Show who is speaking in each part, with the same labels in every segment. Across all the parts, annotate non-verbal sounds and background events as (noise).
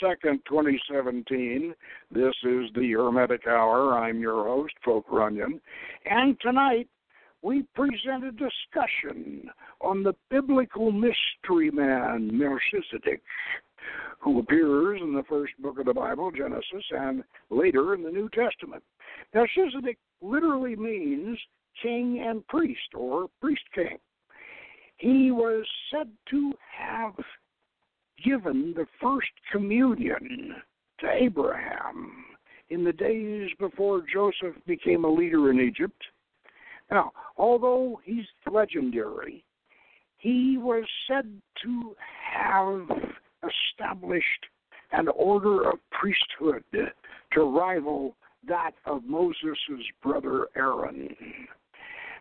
Speaker 1: November 2nd, 2017. This is the Hermetic Hour. I'm your host, Poke Runyon. And tonight we present a discussion on the biblical mystery man, Melchizedek, who appears in the first book of the Bible, Genesis, and later in the New Testament. Melchizedek literally means king and priest, or priest king. He was said to have given the first communion to Abraham in the days before Joseph became a leader in Egypt. Now, although he's legendary, he was said to have established an order of priesthood to rival that of Moses' brother Aaron.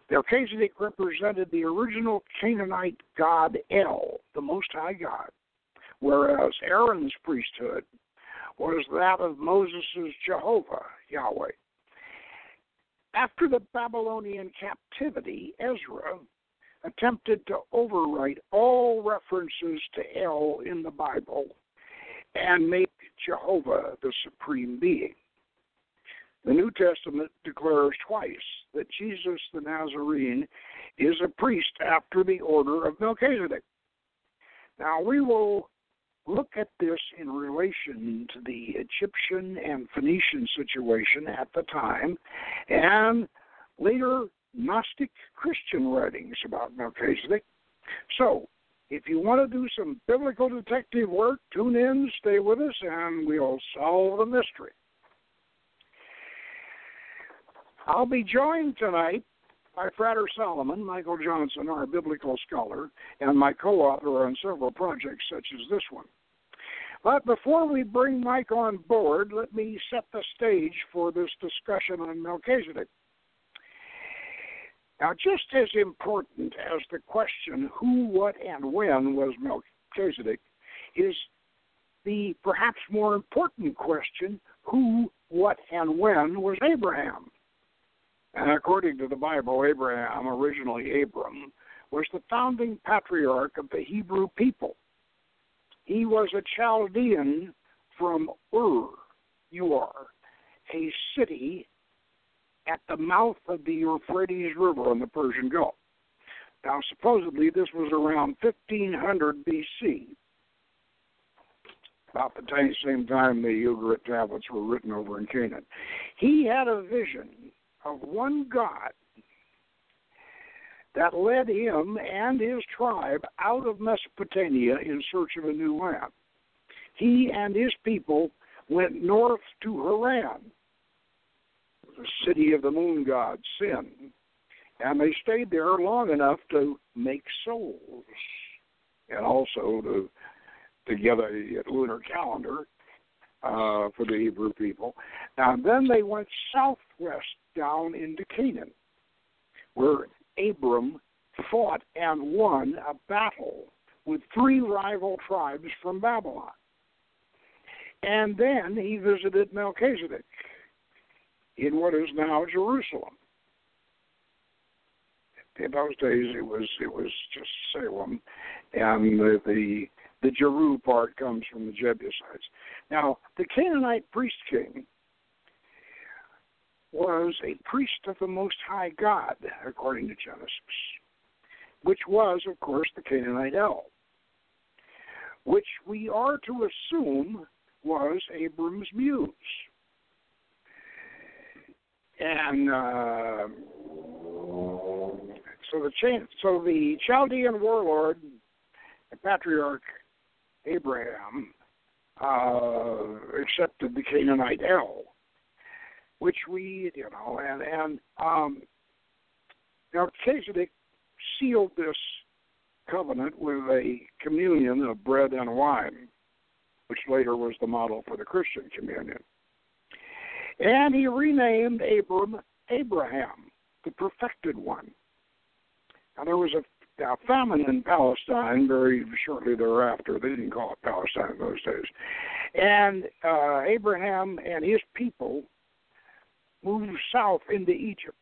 Speaker 1: Melchizedek represented the original Canaanite god El, the Most High God, whereas Aaron's priesthood was that of Moses' Jehovah, Yahweh. After the Babylonian captivity, Ezra attempted to overwrite all references to El in the Bible and make Jehovah the supreme being. The New Testament declares twice that Jesus the Nazarene is a priest after the order of Melchizedek. Now, we will look at this in relation to the Egyptian and Phoenician situation at the time and later Gnostic Christian writings about Melchizedek. So, if you want to do some biblical detective work, tune in, stay with us, and we'll solve the mystery. I'll be joined tonight by Frater Solomon, Michael Johnson, our biblical scholar, and my co author on several projects such as this one. But before we bring Mike on board, let me set the stage for this discussion on Melchizedek. Now, just as important as the question who, what, and when was Melchizedek is the perhaps more important question who, what, and when was Abraham? And according to the Bible, Abraham, originally Abram, was the founding patriarch of the Hebrew people. He was a Chaldean from Ur, Ur, a city at the mouth of the Euphrates River in the Persian Gulf. Now, supposedly, this was around 1500 BC, about the same time the Ugarit tablets were written over in Canaan. He had a vision of one God that led him and his tribe out of Mesopotamia in search of a new land. He and his people went north to Haran, the city of the moon god Sin, and they stayed there long enough to make souls and also to to get a, lunar calendar uh, for the Hebrew people. Now then they went southwest down into Canaan, where Abram fought and won a battle with three rival tribes from Babylon. And then he visited Melchizedek in what is now Jerusalem. In those days, it was it was just Salem, and the the, the Jeru part comes from the Jebusites. Now, the Canaanite priest king was a priest of the Most High God, according to Genesis, which was, of course, the Canaanite El, which we are to assume was Abram's muse. And uh, so the so the Chaldean warlord, the patriarch Abraham, uh, accepted the Canaanite El which we, you know, and and um, now Melchizedek sealed this covenant with a communion of bread and wine, which later was the model for the Christian communion. And he renamed Abram Abraham, the perfected one. Now there was a, famine in Palestine very shortly thereafter. They didn't call it Palestine in those days. And uh, Abraham and his people moved south into Egypt.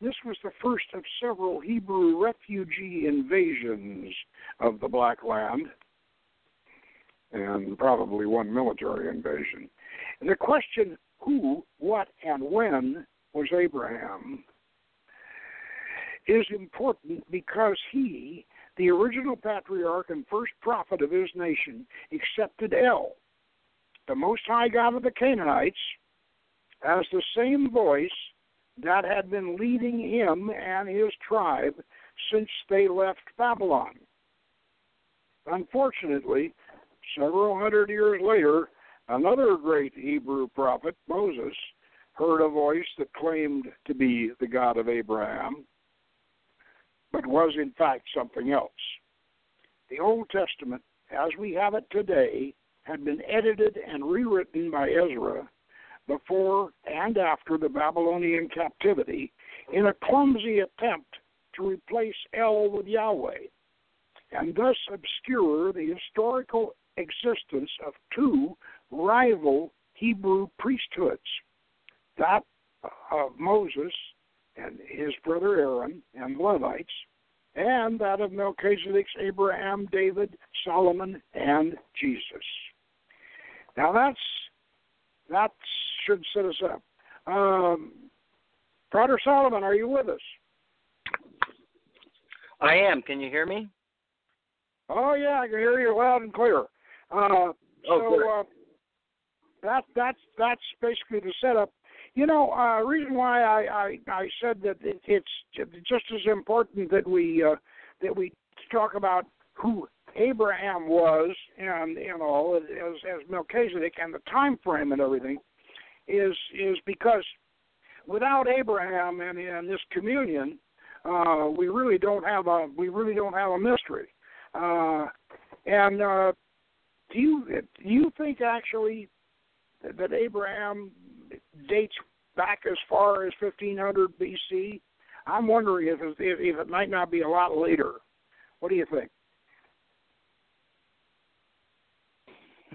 Speaker 1: This was the first of several Hebrew refugee invasions of the Black Land. and probably one military invasion. And the question who, what, and when was Abraham is important because he, the original patriarch and first prophet of his nation, accepted El, the Most High God of the Canaanites, as the same voice that had been leading him and his tribe since they left Babylon. Unfortunately, several hundred years later, another great Hebrew prophet, Moses, heard a voice that claimed to be the God of Abraham, but was in fact something else. The Old Testament, as we have it today, had been edited and rewritten by Ezra before and after the Babylonian captivity in a clumsy attempt to replace El with Yahweh, and thus obscure the historical existence of two rival Hebrew priesthoods that of Moses and his brother Aaron and Levites, and that of Melchizedek's Abraham, David, Solomon, and Jesus. Now that's that should set us up. Um, Brother Solomon, are you with us?
Speaker 2: I am. Can you hear me?
Speaker 1: Oh yeah, I can hear you loud and clear. Uh,
Speaker 2: oh,
Speaker 1: so uh, that that's that's basically the setup. You know, uh, reason why I, I I said that it, it's just as important that we uh, that we talk about who Abraham was and you know as as Melchizedek and the time frame and everything is is because without Abraham and, and this communion, uh, we really don't have a we really don't have a mystery. Uh, and uh, do you do you think actually that Abraham dates back as far as 1500 BC? I'm wondering if it, if it might not be a lot later. What do you think?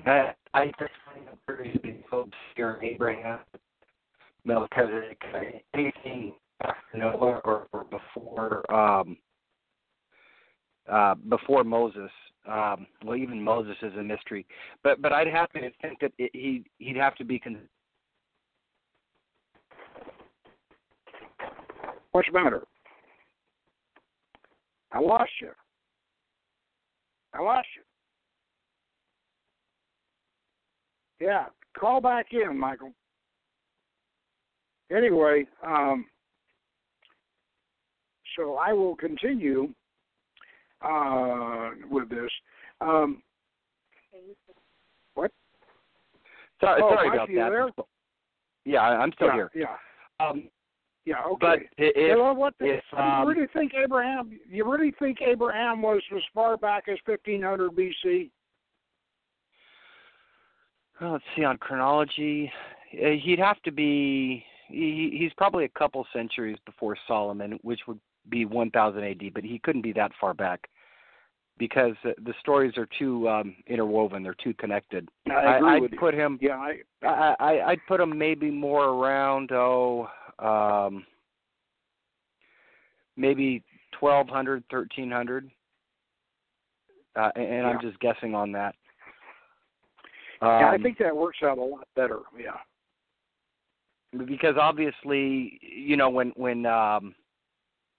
Speaker 2: I just find it very obscure Abraham, Melchizedek, anything after Noah or, or before um, uh, before Moses. Um, well, even Moses is a mystery, but but I'd have to think that it, he he'd have to be. Con-
Speaker 1: What's the matter? I lost you. I lost you. Yeah, call back in, Michael. Anyway, um, so I will continue uh, with this. Um, what?
Speaker 2: Sorry,
Speaker 1: oh,
Speaker 2: sorry about that. Yeah, I'm still
Speaker 1: yeah,
Speaker 2: here.
Speaker 1: Yeah.
Speaker 2: Um,
Speaker 1: yeah. Okay.
Speaker 2: But if,
Speaker 1: well, what the,
Speaker 2: if um,
Speaker 1: you really think Abraham? You really think Abraham was as far back as 1500 BC?
Speaker 2: Well, let's see on chronology. Uh, he'd have to be. He, he's probably a couple centuries before Solomon, which would be 1000 AD, but he couldn't be that far back because the stories are too um, interwoven. They're too connected.
Speaker 1: I agree
Speaker 2: I,
Speaker 1: with
Speaker 2: would put him.
Speaker 1: Yeah, I,
Speaker 2: I, I I'd put him maybe more around oh um, maybe 1200 1300 uh, and, and
Speaker 1: yeah.
Speaker 2: I'm just guessing on that.
Speaker 1: Um, yeah, I
Speaker 2: Um,
Speaker 1: think that works out a lot better. Yeah.
Speaker 2: because obviously, you know, when when um,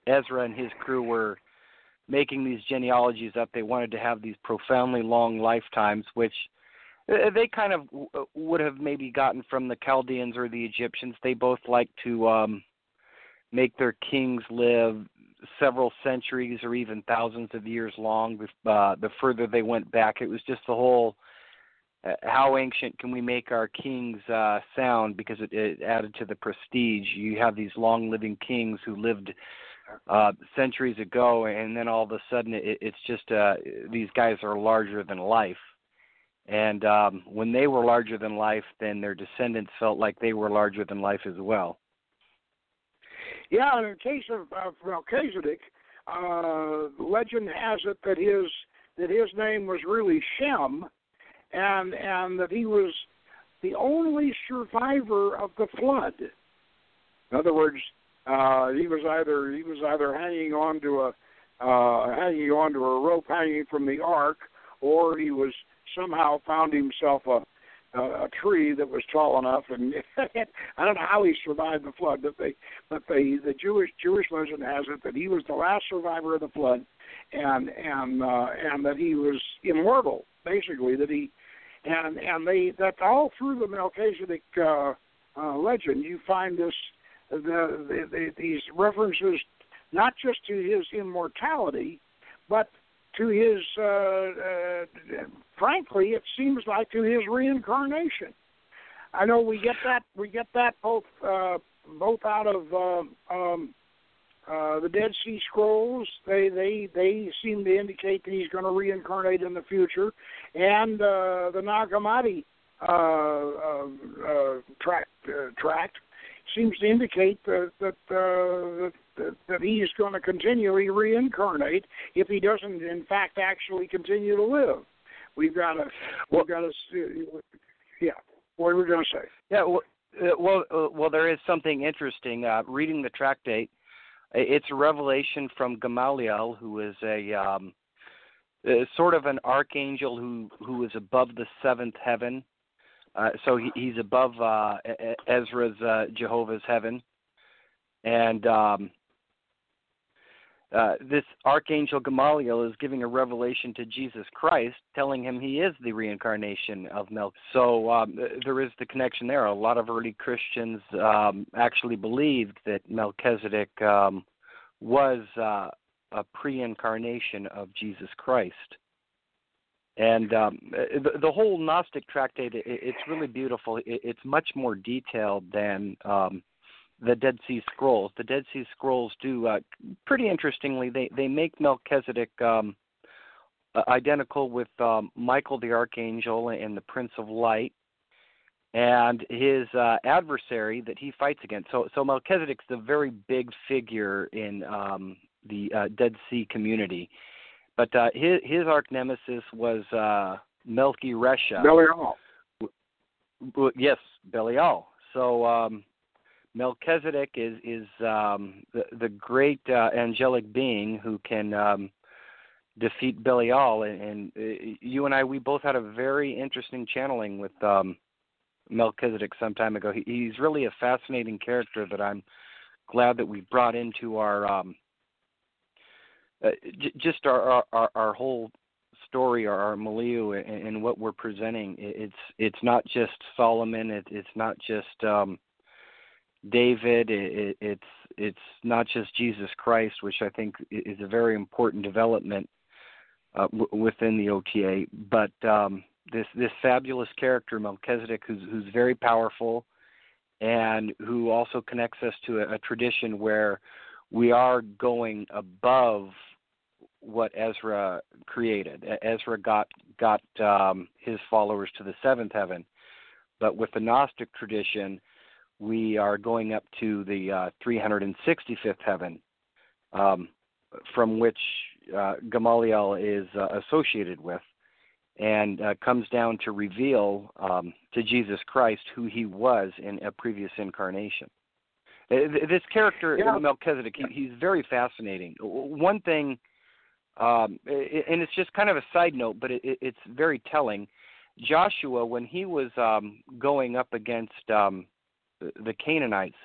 Speaker 2: Ezra and his crew were making these genealogies up, they wanted to have these profoundly long lifetimes, which uh, they kind of uh, would have maybe gotten from the Chaldeans or the Egyptians. They both like to um, make their kings live several centuries or even thousands of years long. Uh, the further they went back, it was just the whole uh, how ancient can we make our kings uh, sound because it, it added to the prestige. You have these long living kings who lived uh, centuries ago, and then all of a sudden it, it's just uh, these guys are larger than life. And um, when they were larger than life, then their descendants felt like they were larger than life as well.
Speaker 1: Yeah, in the case of, of Melchizedek, uh, legend has it that his that his name was really Shem, and and that he was the only survivor of the flood. In other words, uh, he was either he was either hanging on to a uh, hanging on to a rope hanging from the ark, or he was somehow found himself a a, a tree that was tall enough, and (laughs) I don't know how he survived the flood, but they, but they, the Jewish Jewish legend has it that he was the last survivor of the flood, and and uh, and that he was immortal, basically that he, and and they that all through the Melchizedek uh, uh, legend you find this the, the, the these references not just to his immortality, but to his, uh, uh, frankly, it seems like to his reincarnation. I know we get that we get that both uh, both out of uh, um, uh, the Dead Sea Scrolls. They they they seem to indicate that he's going to reincarnate in the future, and uh, the Nag Hammadi uh, uh, uh, tract uh, tract seems to indicate that that, uh, that that, that he is going to continually reincarnate if he doesn't, in fact, actually continue to live. We've got to, we've got to, yeah. What were we going to say?
Speaker 2: Yeah. Well, uh, well, uh, well, there is something interesting. Uh, reading the tractate, it's a revelation from Gamaliel, who is a um, sort of an archangel who who is above the seventh heaven. Uh, so he, he's above uh, Ezra's uh, Jehovah's heaven, and um, uh, this archangel Gamaliel is giving a revelation to Jesus Christ, telling him he is the reincarnation of Melch. So um, there is the connection there. A lot of early Christians um, actually believed that Melchizedek um, was uh, a pre-incarnation of Jesus Christ. And um, the, the whole Gnostic tractate, it, it's really beautiful. It, it's much more detailed than um, the Dead Sea Scrolls. The Dead Sea Scrolls do uh, pretty interestingly. They they make Melchizedek um, uh, identical with um, Michael the Archangel and the Prince of Light, and his uh, adversary that he fights against. So so Melchizedek's the very big figure in um, the uh, Dead Sea community, but uh, his his arch nemesis was uh, Melchi Resha.
Speaker 1: Belial.
Speaker 2: Yes, Belial. So um, Melchizedek is is um, the, the great uh, angelic being who can um, defeat Belial, and, and uh, you and I we both had a very interesting channeling with um, Melchizedek some time ago. He, he's really a fascinating character that I'm glad that we brought into our um, uh, j- just our, our our whole story or our milieu and, and what we're presenting. It's it's not just Solomon. It, it's not just um, David. It, it's it's not just Jesus Christ, which I think is a very important development uh, w- within the OTA. But um, this this fabulous character Melchizedek, who's who's very powerful, and who also connects us to a, a tradition where we are going above what Ezra created. Ezra got got um, his followers to the seventh heaven, but with the Gnostic tradition, we are going up to the uh, 365th heaven, um, from which uh, Gamaliel is uh, associated with, and uh, comes down to reveal um, to Jesus Christ who he was in a previous incarnation. Uh, this character, yeah. Melchizedek, he, he's very fascinating. One thing, um, and it's just kind of a side note, but it, it's very telling. Joshua, when he was um, going up against um, the Canaanites.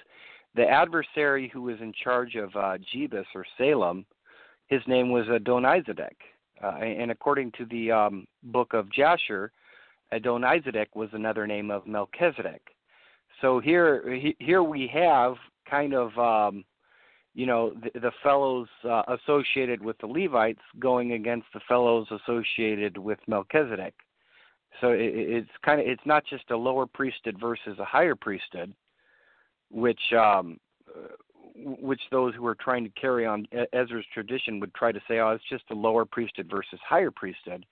Speaker 2: The adversary who was in charge of uh, Jebus or Salem, his name was Adonizedek. Uh, and according to the um, book of Jasher, Adonizedek was another name of Melchizedek. So here, here we have kind of, um, you know, the, the fellows uh, associated with the Levites going against the fellows associated with Melchizedek. So it, it's kind of, it's not just a lower priesthood versus a higher priesthood which um, which those who are trying to carry on Ezra's tradition would try to say, oh, it's just the lower priesthood versus higher priesthood.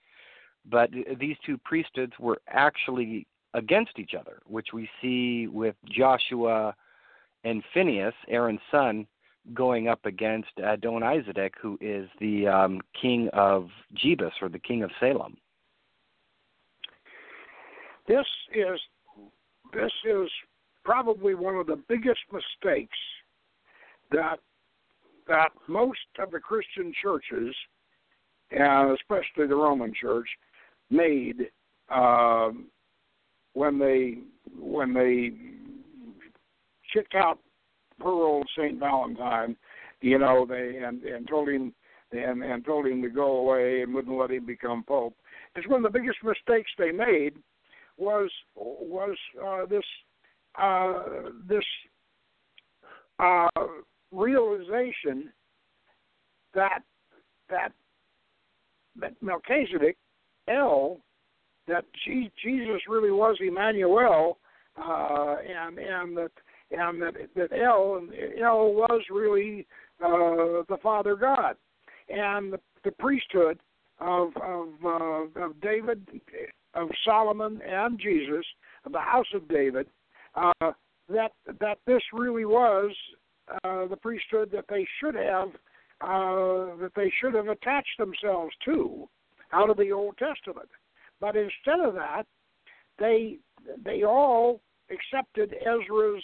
Speaker 2: But these two priesthoods were actually against each other, which we see with Joshua and Phineas, Aaron's son, going up against Adonizedek, who is the um, king of Jebus or the king of Salem.
Speaker 1: This is this is probably one of the biggest mistakes that that most of the Christian churches, and especially the Roman Church, made um, when they when they kicked out poor old Saint Valentine, you know, they and and told him and and told him to go away and wouldn't let him become pope. It's one of the biggest mistakes they made was was uh, this uh, this uh, realization that that Melchizedek, El that Jesus really was Emmanuel, uh, and and that and that that El El was really uh, the Father God, and the, the priesthood of of uh, of David, of Solomon, and Jesus, of the house of David, uh, that that this really was uh, the priesthood that they should have uh, that they should have attached themselves to out of the Old Testament. But instead of that, they they all accepted Ezra's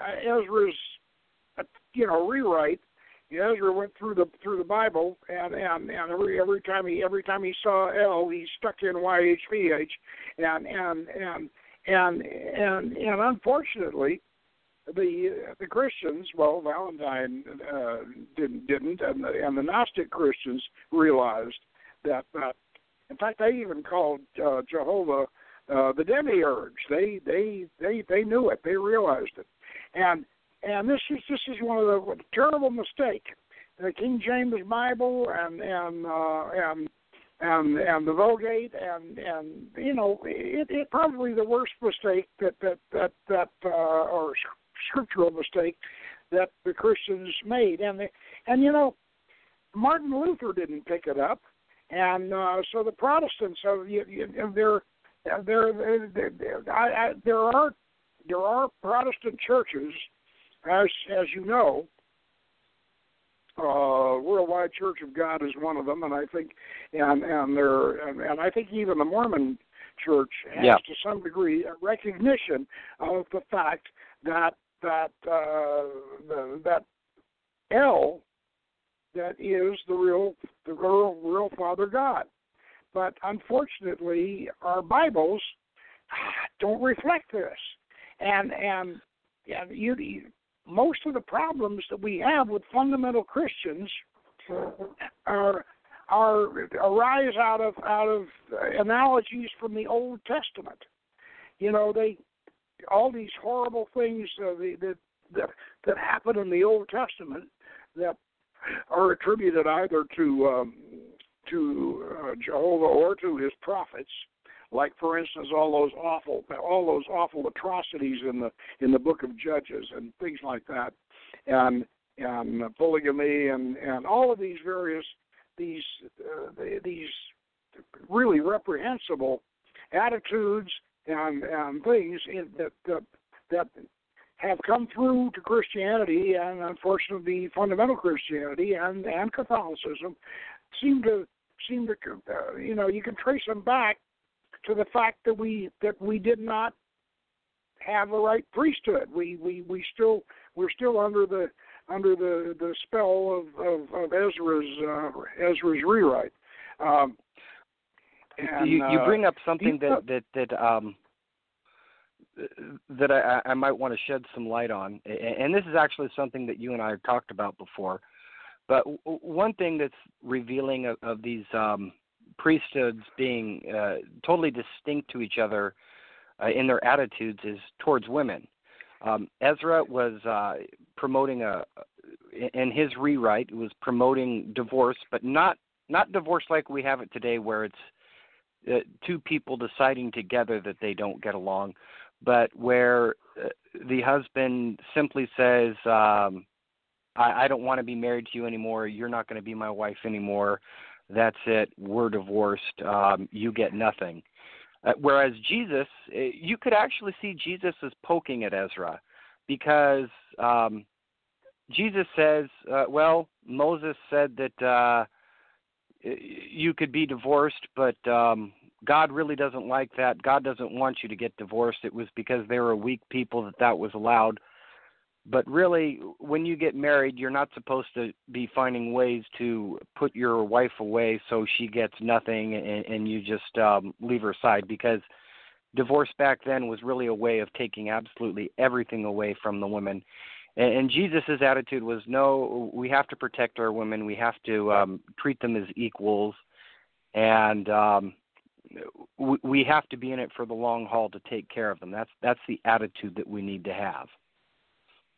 Speaker 1: uh, Ezra's uh, you know rewrite. Ezra went through the through the Bible, and and and every every time he every time he saw El, he stuck in YHVH, and and and and and and unfortunately, the the Christians, well, Valentine uh, didn't didn't, and the, and the Gnostic Christians realized that that. In fact, they even called uh, Jehovah uh, the demiurge. They they they they knew it. They realized it, and and this is this is one of the terrible mistake. The King James Bible and and uh, and and and the Vulgate and and you know it, it probably the worst mistake that that that that uh, or scriptural mistake that the Christians made, and the, and you know, Martin Luther didn't pick it up, and uh, so the Protestants, so you, you, there, there, there, there are there are Protestant churches, as as you know. Uh, Worldwide Church of God is one of them, and I think, and and there, and, and I think even the Mormon Church has
Speaker 2: yeah.
Speaker 1: to some degree a recognition of the fact that that uh, the, that El that is the real the real, real Father God. But unfortunately, our Bibles don't reflect this, and and and you, you most of the problems that we have with fundamental Christians are are arise out of out of analogies from the Old Testament. You know, they all these horrible things uh, that that that happen in the Old Testament that are attributed either to um, to uh, Jehovah or to his prophets, like for instance all those awful all those awful atrocities in the in the book of Judges and things like that, and and polygamy and and all of these various these uh, these really reprehensible attitudes and and things in, that that that have come through to Christianity and unfortunately fundamental Christianity and and Catholicism seem to seem to uh, you know you can trace them back to the fact that we that we did not have a right priesthood. We we we still we're still under the under the the spell of of, of Ezra's uh, Ezra's rewrite. Um, and,
Speaker 2: you you
Speaker 1: uh,
Speaker 2: bring up something
Speaker 1: you,
Speaker 2: that that that um that I, I might want to shed some light on, and this is actually something that you and I have talked about before. But one thing that's revealing of, of these um, priesthoods being uh, totally distinct to each other uh, in their attitudes is towards women. Um, Ezra was uh, promoting a, in his rewrite, was promoting divorce, but not not divorce like we have it today, where it's uh, two people deciding together that they don't get along, but where uh, the husband simply says, um, I, I don't want to be married to you anymore. You're not going to be my wife anymore. That's it. We're divorced. Um, you get nothing. Uh, whereas Jesus, uh, you could actually see Jesus is poking at Ezra because um, Jesus says, uh, well, Moses said that uh, you could be divorced, but um, God really doesn't like that. God doesn't want you to get divorced. It was because they were weak people that that was allowed. But really, when you get married, you're not supposed to be finding ways to put your wife away so she gets nothing and, and you just um, leave her side because divorce back then was really a way of taking absolutely everything away from the women. And, and Jesus' attitude was no, we have to protect our women, we have to um, treat them as equals, and um, we, we have to be in it for the long haul to take care of them. That's that's the attitude that we need to have.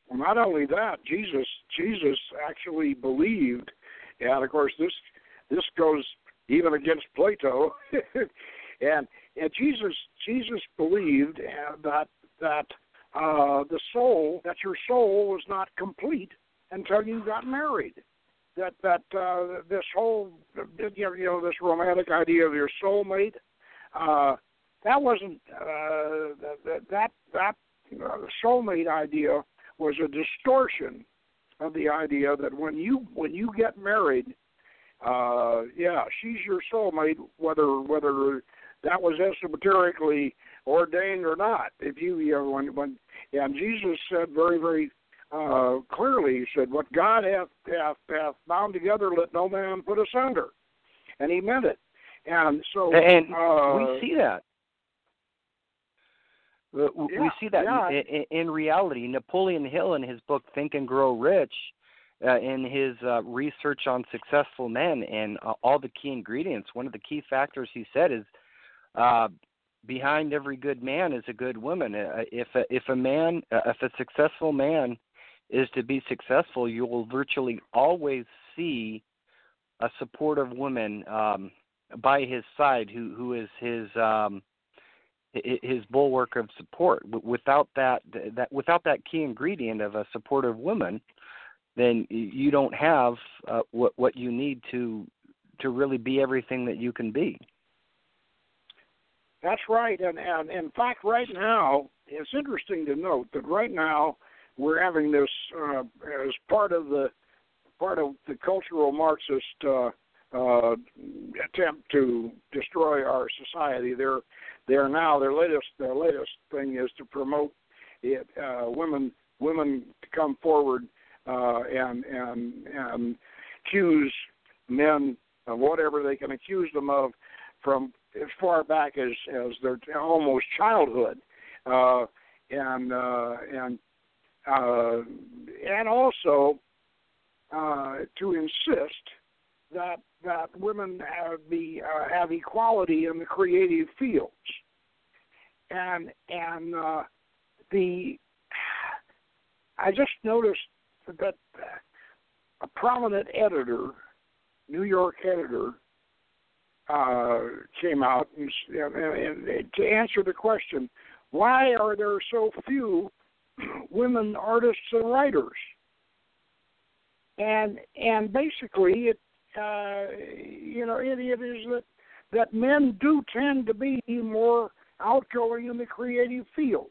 Speaker 1: Well, not only that, Jesus Jesus actually believed, and of course this this goes even against Plato, (laughs) and and Jesus Jesus believed uh, that that uh, the soul that your soul was not complete until you got married. That that uh, this whole you know this romantic idea of your soulmate uh, that wasn't uh, that that that uh, soulmate idea was a distortion of the idea that when you when you get married, uh, yeah, she's your soulmate, whether whether that was esoterically ordained or not. If you you know when when and Jesus said very very uh, clearly, he said, "What God hath hath hath bound together, let no man put asunder," and he meant it. And so
Speaker 2: and
Speaker 1: uh,
Speaker 2: we see that
Speaker 1: yeah,
Speaker 2: we see that
Speaker 1: yeah.
Speaker 2: in, in reality. Napoleon Hill, in his book Think and Grow Rich, uh, in his uh, research on successful men and uh, all the key ingredients, one of the key factors he said is uh, behind every good man is a good woman. Uh, if a, if a man, uh, if a successful man is to be successful, you will virtually always see a supportive woman um, by his side who who is his um, his bulwark of support. Without that, that without that key ingredient of a supportive woman, then you don't have uh, what what you need to to really be everything that you can be.
Speaker 1: That's right, and and in fact, right now it's interesting to note that right now we're having this uh, as part of the part of the cultural Marxist uh, uh, attempt to destroy our society. They're they are now their latest their latest thing is to promote it uh, women women to come forward uh, and and and accuse men of whatever they can accuse them of from as far back as as their almost childhood. Uh, and uh, and uh, and also uh, to insist that that women have the uh, have equality in the creative fields, and and uh, the I just noticed that a prominent editor, New York editor, uh, came out and, and, and to answer the question, why are there so few (clears throat) women artists and writers? And and basically, it uh, you know, it, it is that that men do tend to be more outgoing in the creative fields.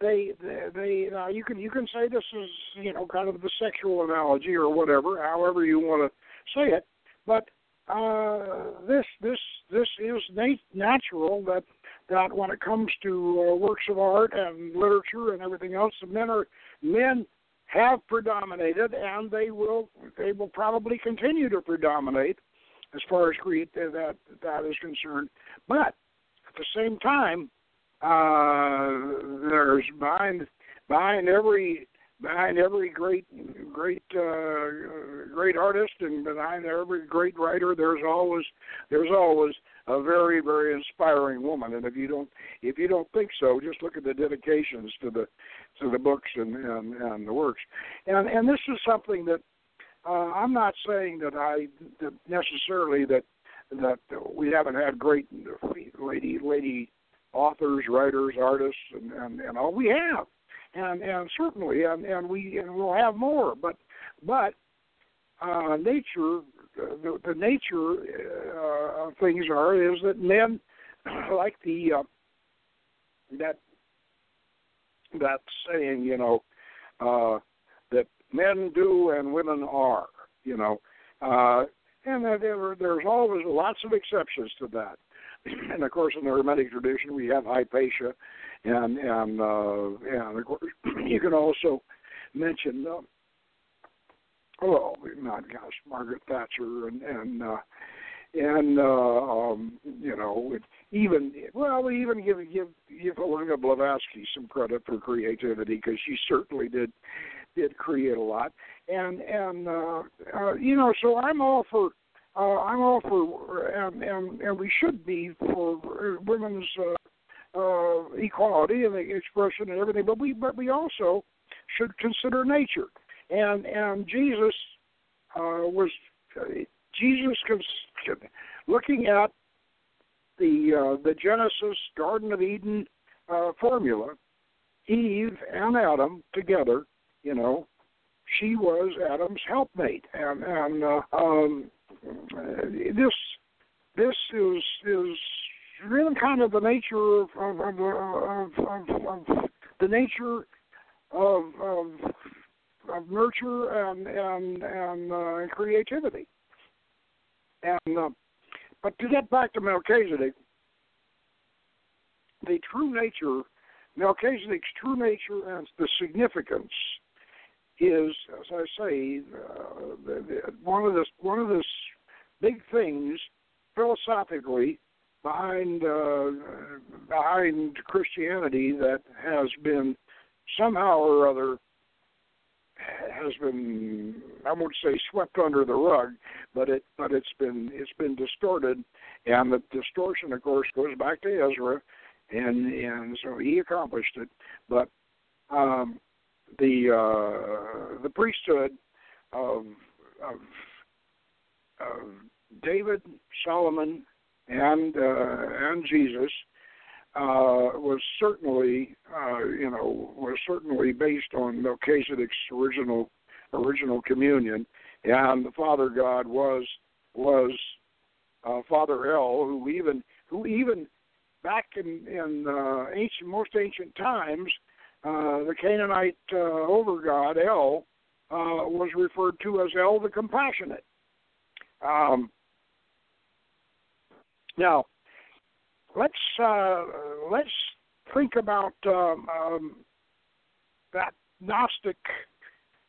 Speaker 1: They, they, they uh, you can you can say this is you know kind of the sexual analogy or whatever, however you want to say it, but uh, this this this is nat- natural that that when it comes to uh, works of art and literature and everything else, men are men have predominated, and they will they will probably continue to predominate as far as create that that is concerned. But at the same time, uh, there's behind behind every behind every great great uh, great artist and behind every great writer there's always there's always a very very inspiring woman and if you don't if you don't think so just look at the dedications to the to the books and and, and the works. And and this is something that uh, I'm not saying that I that necessarily that that we haven't had great lady lady authors writers artists and and, and all. We have. And and certainly and and we and we'll have more. But but uh nature the, the nature uh, of things are is that men (clears throat) like the uh, that that saying you know uh that men do and women are you know. Uh and that there, there's always lots of exceptions to that. (clears throat) And of course in the hermetic tradition we have hypatia and and uh, and of course (clears throat) you can also mention, uh, well, not gosh, Margaret Thatcher and and uh, and uh, um, you know even well we even give give give Olga Blavatsky some credit for creativity because she certainly did did create a lot. And and uh, uh, you know so I'm all for uh, I'm all for and and and we should be for women's uh, uh, equality and expression and everything but we but we also should consider nature. And and Jesus uh, was Jesus looking at the uh, the Genesis Garden of Eden uh, formula, Eve and Adam together, you know, she was Adam's helpmate, and and uh, um, this this is is really kind of the nature of of, of, of, of, of the nature of of, of nurture and and and uh, creativity. And uh, but to get back to Melchizedek, the true nature, Melchizedek's true nature and the significance is, as I say, uh, one of the one of the big things philosophically behind uh, behind Christianity that has been somehow or other has been I won't say swept under the rug, but it but it's been it's been distorted, and the distortion, of course, goes back to Ezra, and and so he accomplished it. But um, the uh, the priesthood of of, of David, Solomon, and uh, and Jesus uh, was certainly, uh, you know, was certainly based on Melchizedek's original original communion, and the Father God was was uh, Father El, who even who even back in in uh, ancient most ancient times, uh, the Canaanite uh, overgod El uh, was referred to as El the Compassionate. Um, now, let's uh, let's think about um, um, that Gnostic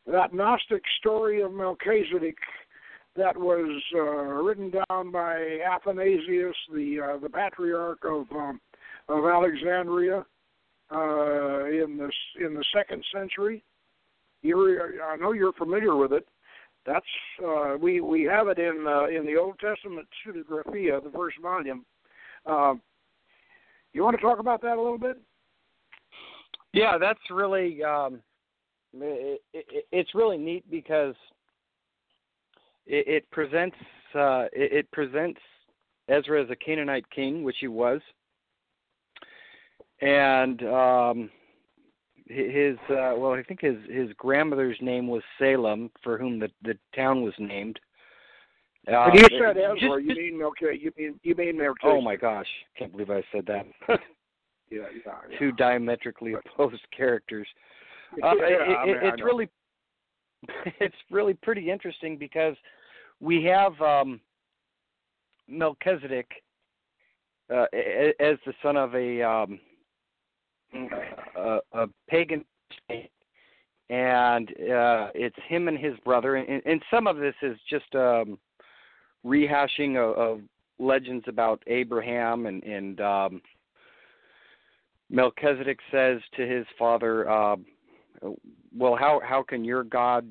Speaker 1: that Gnostic story of Melchizedek that was uh, written down by Athanasius, the uh, the patriarch of um, of Alexandria uh, in the in the second century. You're, I know you're familiar with it. That's uh, we we have it in uh, in the Old Testament Pseudepigrapha, the first volume. Uh, you want to talk about that a little bit?
Speaker 2: Yeah, that's really um, it, it, it's really neat because it, it presents uh, it, it presents Ezra as a Canaanite king, which he was, and um, his uh, well, I think his his grandmother's name was Salem, for whom the the town was named.
Speaker 1: Uh, when you said Ezra, you mean okay? You mean you mean Melchizedek?
Speaker 2: Oh my gosh! Can't believe I said that. (laughs) (laughs)
Speaker 1: yeah, yeah,
Speaker 2: Two diametrically opposed (laughs) characters. Uh,
Speaker 1: yeah,
Speaker 2: it,
Speaker 1: I mean,
Speaker 2: it, it's really it's really pretty interesting because we have um, Melchizedek uh, as the son of a um, a, a pagan and uh, it's him and his brother, and, and some of this is just um, rehashing of, of legends about Abraham and and um, Melchizedek says to his father, uh, "Well, how how can your God,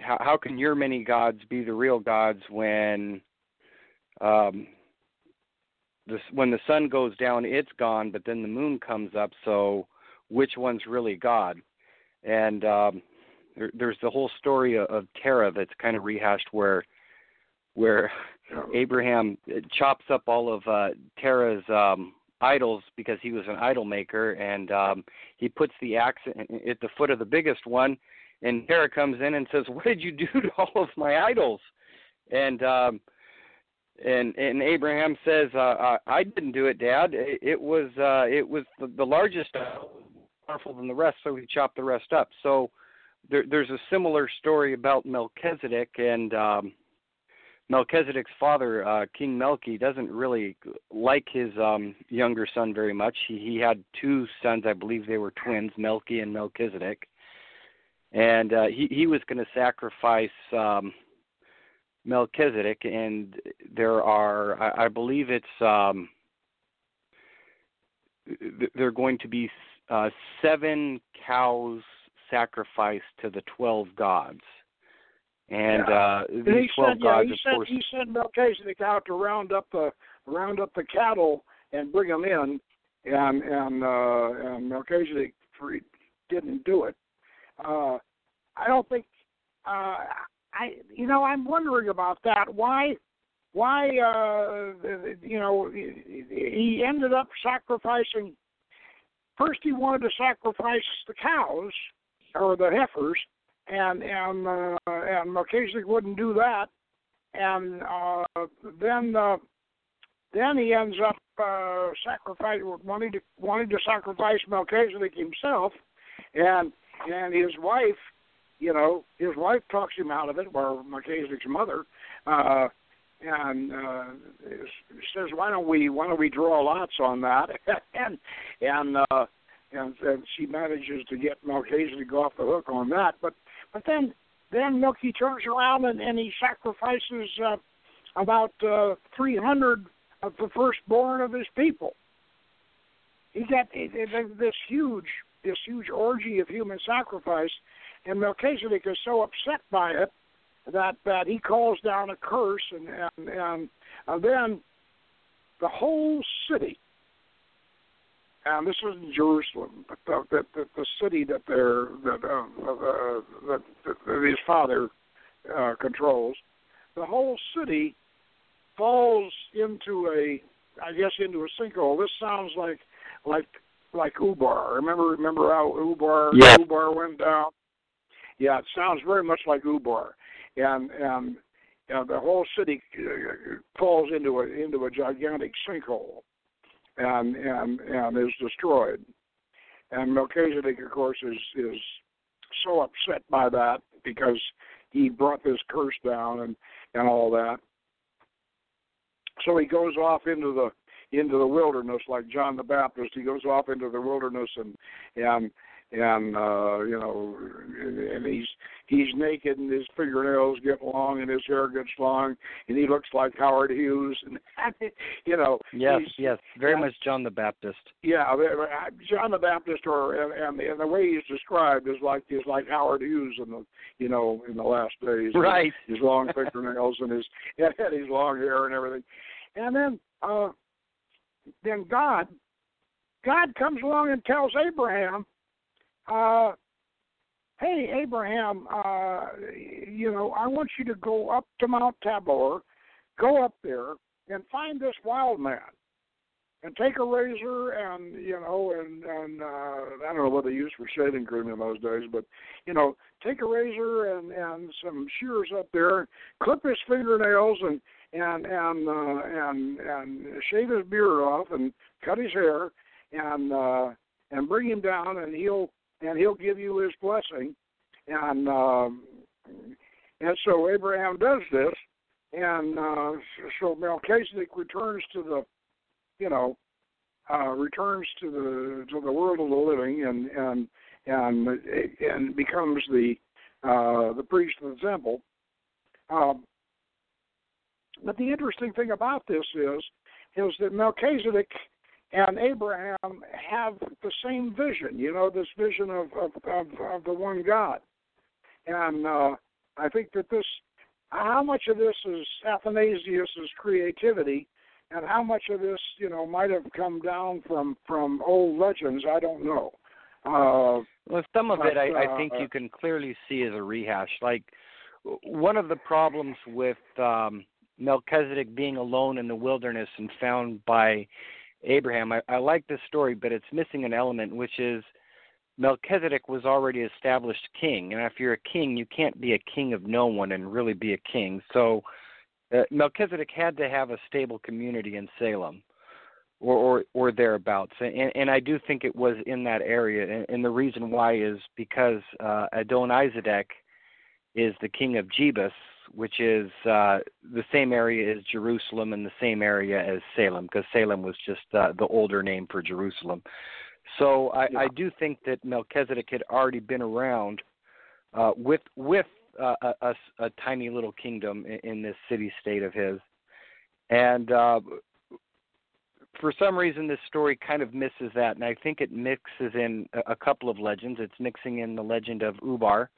Speaker 2: how how can your many gods be the real gods when um, this when the sun goes down, it's gone, but then the moon comes up. So which one's really God?" And um, there, there's the whole story of, of that's kind of rehashed where where Abraham chops up all of uh, Terah's um, idols because he was an idol maker, and um, he puts the axe at the foot of the biggest one. And Terah comes in and says, "What did you do (laughs) to all of my idols?" And um, and and Abraham says, uh, "I didn't do it, Dad. It was uh, it was the, the largest, powerful than the rest, so he chopped the rest up." So there, there's a similar story about Melchizedek and um, Melchizedek's father, uh, King Melchi, doesn't really like his um, younger son very much. He, he had two sons, I believe they were twins, Melchi and Melchizedek. and uh, he he was going to sacrifice um, Melchizedek, and there are I, I believe it's um, there are going to be uh, seven cows sacrificed to the twelve gods. And
Speaker 1: yeah.
Speaker 2: uh these
Speaker 1: and he
Speaker 2: twelve
Speaker 1: said,
Speaker 2: gods
Speaker 1: yeah, he
Speaker 2: of
Speaker 1: said,
Speaker 2: course
Speaker 1: he sent Melchizedek out to round up the round up the cattle and bring them in, and and uh, and Melchizedek didn't do it. Uh, I don't think. Uh, I you know I'm wondering about that. Why why uh, you know he ended up sacrificing. First, he wanted to sacrifice the cows or the heifers, and and uh, and Melchizedek wouldn't do that, and uh, then uh, then he ends up uh, sacrificing wanting to wanting to sacrifice Melchizedek himself, and and his wife, you know, his wife talks him out of it, or Melchizedek's mother, uh, and uh, says, "Why don't we why don't we draw lots on that?" (laughs) and and uh, and, and she manages to get Melchizedek off the hook on that, but but then then Milky turns around and, and he sacrifices uh, about uh, 300 of the firstborn of his people. He got this huge this huge orgy of human sacrifice, and Melchizedek is so upset by it that that he calls down a curse, and and, and, and then the whole city and this is in Jerusalem, but the, the, the, the city that they're that uh, uh, that, that his father uh, controls, the whole city falls into a, I guess, into a sinkhole. This sounds like like like Ubar. Remember remember how Ubar
Speaker 2: yeah.
Speaker 1: Ubar went down? Yeah, it sounds very much like Ubar, and and. And the whole city uh, falls into a into a gigantic sinkhole and and and is destroyed. And Melchizedek, of course, is is so upset by that because he brought this curse down and and all that. So he goes off into the into the wilderness like John the Baptist. He goes off into the wilderness and and and uh you know and he's he's naked and his fingernails get long and his hair gets long and he looks like Howard Hughes and (laughs) you know
Speaker 2: yes yes very much John the Baptist.
Speaker 1: Yeah John the Baptist or and, and the way he's described is like is like Howard Hughes in the you know in the last days.
Speaker 2: Right.
Speaker 1: his long fingernails and his (laughs) and his long hair and everything. And then uh then God God comes along and tells Abraham uh, hey, Abraham, uh, you know, I want you to go up to Mount Tabor, go up there and find this wild man. And take a razor and you know and and uh, I don't know what they used for shaving cream in those days, but you know take a razor and and some shears up there, clip his fingernails and and and uh, and and shave his beard off and cut his hair and uh, and bring him down and he'll and he'll give you his blessing. And um, and so Abraham does this, and uh, so Melchizedek returns to the, you know, uh, returns to the to the world of the living, and and and and becomes the uh, the priest of the temple. Um, but the interesting thing about this is is that Melchizedek and Abraham have the same vision, you know, this vision of of, of, of the one God. And uh, I think that this, how much of this is Athanasius's creativity, and how much of this, you know, might have come down from from old legends, I don't know. Uh,
Speaker 2: well, some of
Speaker 1: but,
Speaker 2: it I,
Speaker 1: uh,
Speaker 2: I think you can clearly see as a rehash. Like one of the problems with um, Melchizedek being alone in the wilderness and found by Abraham. I, I like this story, but it's missing an element, which is Melchizedek was already established king, and if you're a king, you can't be a king of no one and really be a king. So uh, Melchizedek had to have a stable community in Salem, or or, or thereabouts, and, and I do think it was in that area. And, and the reason why is because uh, Adonizedek is the king of Jebus, which is uh, the same area as Jerusalem and the same area as Salem, because Salem was just uh, the older name for Jerusalem. So I,
Speaker 1: yeah.
Speaker 2: I do think that Melchizedek had already been around uh, with with uh, a, a, a tiny little kingdom in, in this city state of his, and uh, for some reason this story kind of misses that, and I think it mixes in a, a couple of legends. It's mixing in the legend of Ubar.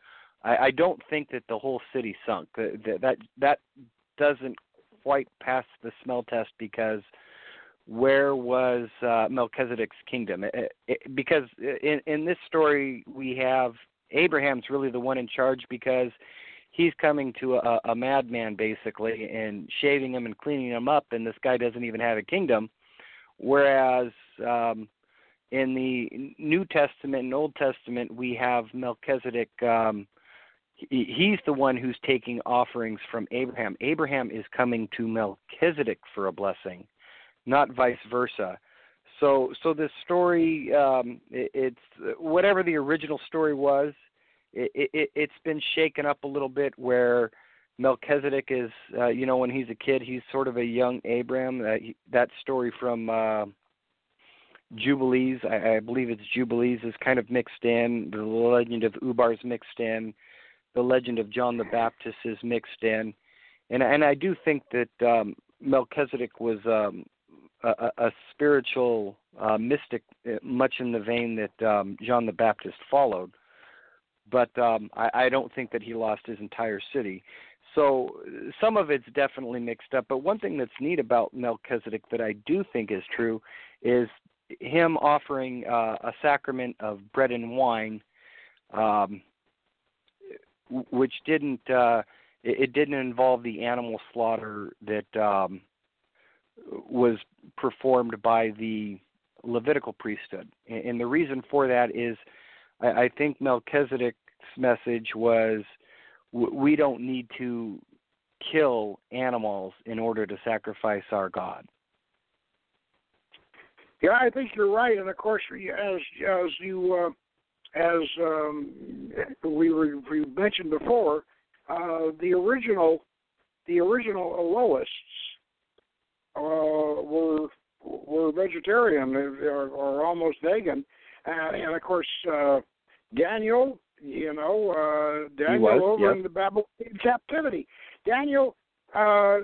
Speaker 2: I, I don't think that the whole city sunk. That that that doesn't quite pass the smell test because where was uh, Melchizedek's kingdom? It, it, because in in this story we have Abraham's really the one in charge because he's coming to a, a madman basically and shaving him and cleaning him up, and this guy doesn't even have a kingdom. Whereas um, in the New Testament and Old Testament, we have Melchizedek. Um, he, he's the one who's taking offerings from Abraham. Abraham is coming to Melchizedek for a blessing, not vice versa. So, so this story, um, it, it's whatever the original story was. It, it, it's been shaken up a little bit where Melchizedek is, uh, you know, when he's a kid, he's sort of a young Abraham. Uh, that story from uh, Jubilees, I, I believe it's Jubilees, is kind of mixed in. The legend of Ubar is mixed in. The legend of John the Baptist is mixed in, and and I do think that um, Melchizedek was um, a, a spiritual uh, mystic, uh, much in the vein that um, John the Baptist followed. But um, I, I don't think that he lost his entire city. So some of it's definitely mixed up. But one thing that's neat about Melchizedek that I do think is true is him offering uh, a sacrament of bread and wine, um, which didn't uh, it, it didn't involve the animal slaughter that um, was performed by the Levitical priesthood. And the reason for that is I, I think Melchizedek's message was we don't need to kill animals in order to sacrifice our God.
Speaker 1: Yeah, I think you're right, and of course, as as you uh, as um, we were we mentioned before, uh, the original the original Elohists uh, were were vegetarian or, or almost vegan, and, and of course uh, Daniel you know, uh, Daniel was, over in the Babylonian captivity. Daniel, uh,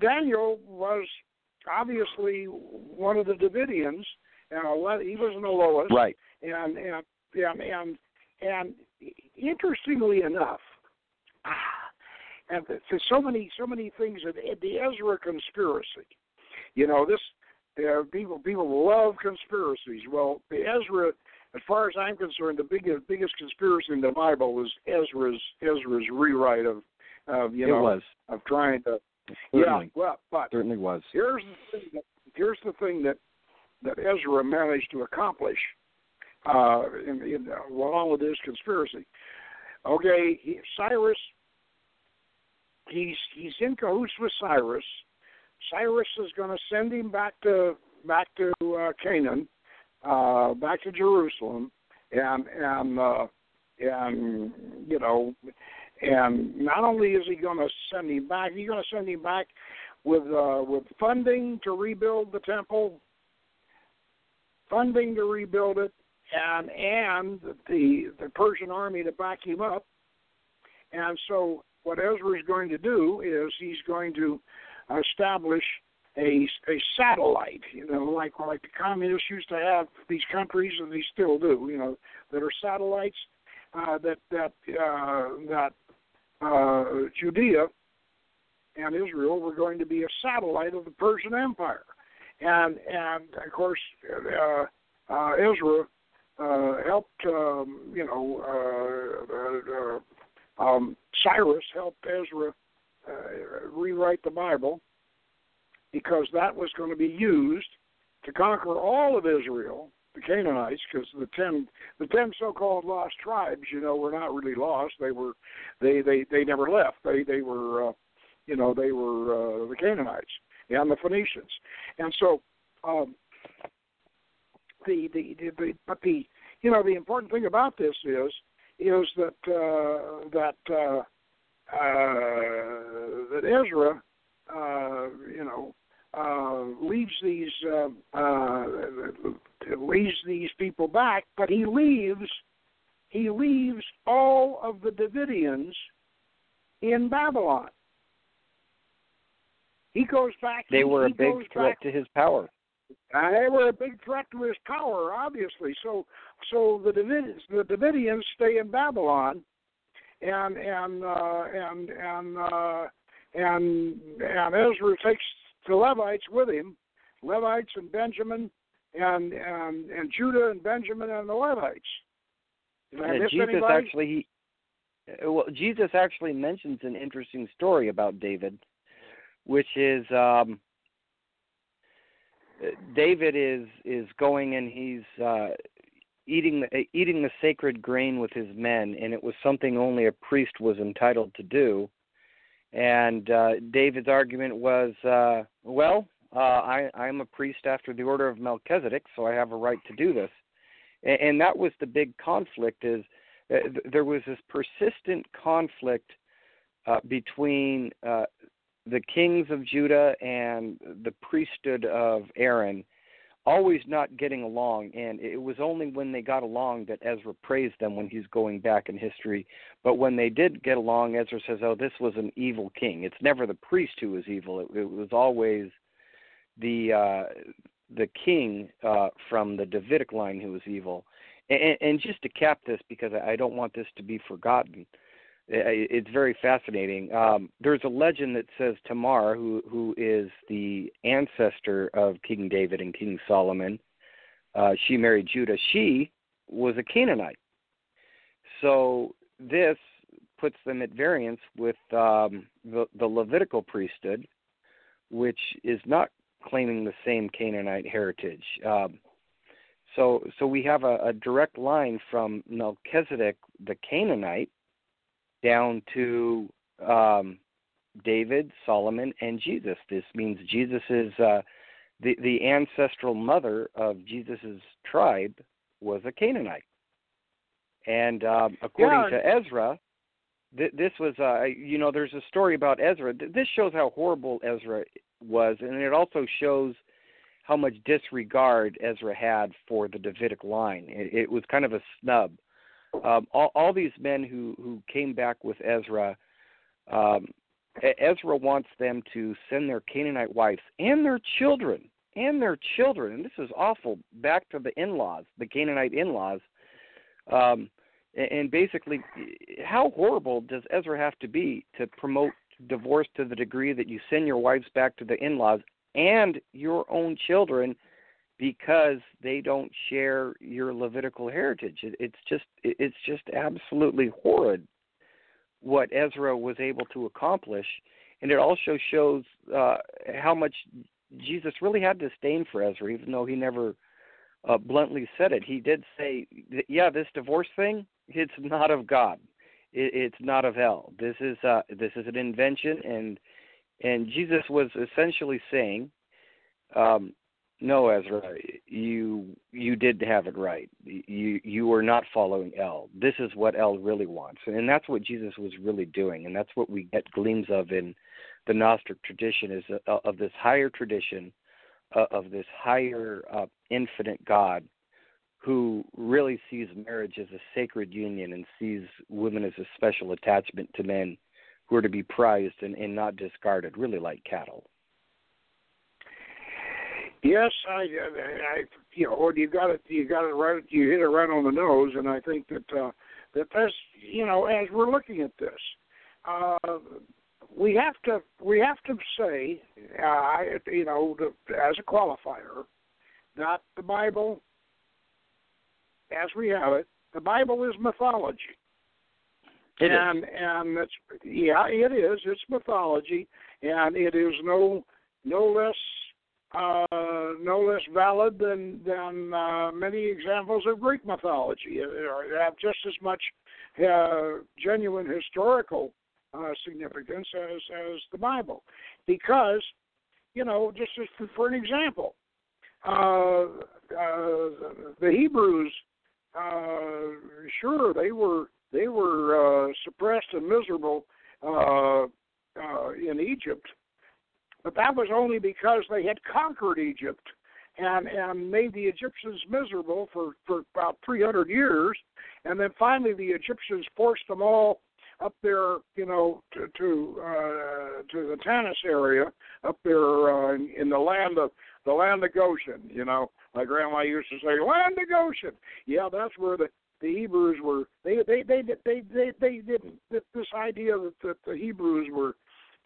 Speaker 1: Daniel was obviously one of the Davidians. Uh, he was an Elohist,
Speaker 2: right?
Speaker 1: And and and and, and interestingly enough, ah, and there's so many so many things that the Ezra conspiracy. You know, this uh, people people love conspiracies. Well, the Ezra as far as I'm concerned, the biggest biggest conspiracy in the Bible was Ezra's Ezra's rewrite of of you
Speaker 2: it
Speaker 1: know
Speaker 2: was.
Speaker 1: of trying to
Speaker 2: Certainly.
Speaker 1: yeah well but
Speaker 2: certainly was.
Speaker 1: Here's the thing that, here's the thing that that Ezra managed to accomplish uh, in, in, along with his conspiracy. Okay, he, Cyrus he's he's in cahoots with Cyrus. Cyrus is going to send him back to back to uh, Canaan uh, back to Jerusalem, and and uh, and you know, and not only is he going to send him back, he's going to send him back with uh, with funding to rebuild the temple, funding to rebuild it, and and the the Persian army to back him up. And so, what Ezra is going to do is he's going to establish a a satellite, you know, like like the communists used to have these countries, and they still do, you know, that are satellites uh, that that uh, that uh, Judea and Israel were going to be a satellite of the Persian Empire, and and of course uh, uh, Ezra uh, helped, um, you know, uh, uh, uh, um, Cyrus helped Ezra uh, rewrite the Bible because that was going to be used to conquer all of Israel, the Canaanites, because the ten the ten so-called lost tribes, you know, were not really lost. They were they they they never left. They they were uh, you know they were the Canaanites and the Phoenicians, and so um, the, the the but the you know the important thing about this is is that uh, that uh, uh, that Ezra uh, you know, uh, leaves these uh, uh, leaves these people back, but he leaves he leaves all of the Davidians in Babylon. He goes back.
Speaker 2: They were
Speaker 1: a
Speaker 2: big threat
Speaker 1: back,
Speaker 2: to his power.
Speaker 1: Uh, they were a big threat to his power, obviously. So, so the Davidians, the Davidians stay in Babylon, and and uh, and and uh, and and Ezra takes the Levites with him, Levites and Benjamin, and and and Judah and Benjamin and the Levites.
Speaker 2: And Jesus
Speaker 1: anybody?
Speaker 2: actually, uh, well, Jesus actually mentions an interesting story about David, which is um, David is is going and he's uh, eating the, eating the sacred grain with his men, and it was something only a priest was entitled to do. And uh, David's argument was, uh, well, uh, I, I'm a priest after the order of Melchizedek, so I have a right to do this. And, and that was the big conflict. Is uh, there was this persistent conflict uh, between uh, the kings of Judah and the priesthood of Aaron always not getting along and it was only when they got along that Ezra praised them when he's going back in history. But when they did get along Ezra says oh this was an evil king. It's never the priest who was evil. It, it was always the uh the king uh from the Davidic line who was evil. And, and just to cap this because I don't want this to be forgotten it's very fascinating. Um, there's a legend that says Tamar, who who is the ancestor of King David and King Solomon, uh, she married Judah. She was a Canaanite. So this puts them at variance with um, the, the Levitical priesthood, which is not claiming the same Canaanite heritage. Um, so, so we have a, a direct line from Melchizedek, the Canaanite, down to um, David, Solomon, and Jesus. This means Jesus is uh, the the ancestral mother of Jesus's tribe was a Canaanite, and um, according
Speaker 1: yeah.
Speaker 2: to Ezra, th- this was uh, you know there's a story about Ezra. This shows how horrible Ezra was, and it also shows how much disregard Ezra had for the Davidic line. It, it was kind of a snub um, all, all these men who who came back with Ezra, um, Ezra wants them to send their Canaanite wives and their children and their children, and this is awful, back to the in-laws, the Canaanite in-laws. Um, and basically, how horrible does Ezra have to be to promote divorce to the degree that you send your wives back to the in-laws and your own children because they don't share your Levitical heritage. It, it's just it's just absolutely horrid what Ezra was able to accomplish, and it also shows uh, how much Jesus really had disdain for Ezra, even though he never uh, bluntly said it. He did say, "Yeah, this divorce thing, it's not of God. It, it's not of hell. This is uh, this is an invention." And and Jesus was essentially saying, um, no, Ezra, you you did have it right. You you were not following El. This is what El really wants, and that's what Jesus was really doing, and that's what we get gleams of in the Gnostic tradition is uh, of this higher tradition uh, of this higher uh, infinite God who really sees marriage as a sacred union and sees women as a special attachment to men who are to be prized and, and not discarded, really like cattle.
Speaker 1: Yes, I, I, you know, you got it, you got it right, you hit it right on the nose, and I think that uh, that that's, you know, as we're looking at this, uh, we have to, we have to say, uh, you know, the, as a qualifier, that the Bible, as we have it, the Bible is mythology.
Speaker 2: It
Speaker 1: and
Speaker 2: is.
Speaker 1: and that's yeah, it is. It's mythology, and it is no no less uh, no less valid than than uh, many examples of Greek mythology. They have just as much uh, genuine historical uh, significance as as the Bible, because you know, just as for an example, uh, uh, the Hebrews, uh, sure they were they were uh, suppressed and miserable uh, uh, in Egypt but that was only because they had conquered Egypt and and made the Egyptians miserable for for about 300 years, and then finally the Egyptians forced them all up there, you know, to to, uh, to the Tanis area up there uh, in, in the land of the land of Goshen. You know, my grandma used to say, "Land of Goshen." Yeah, that's where the the Hebrews were. They they they they they they, didn't. This idea that, that the Hebrews were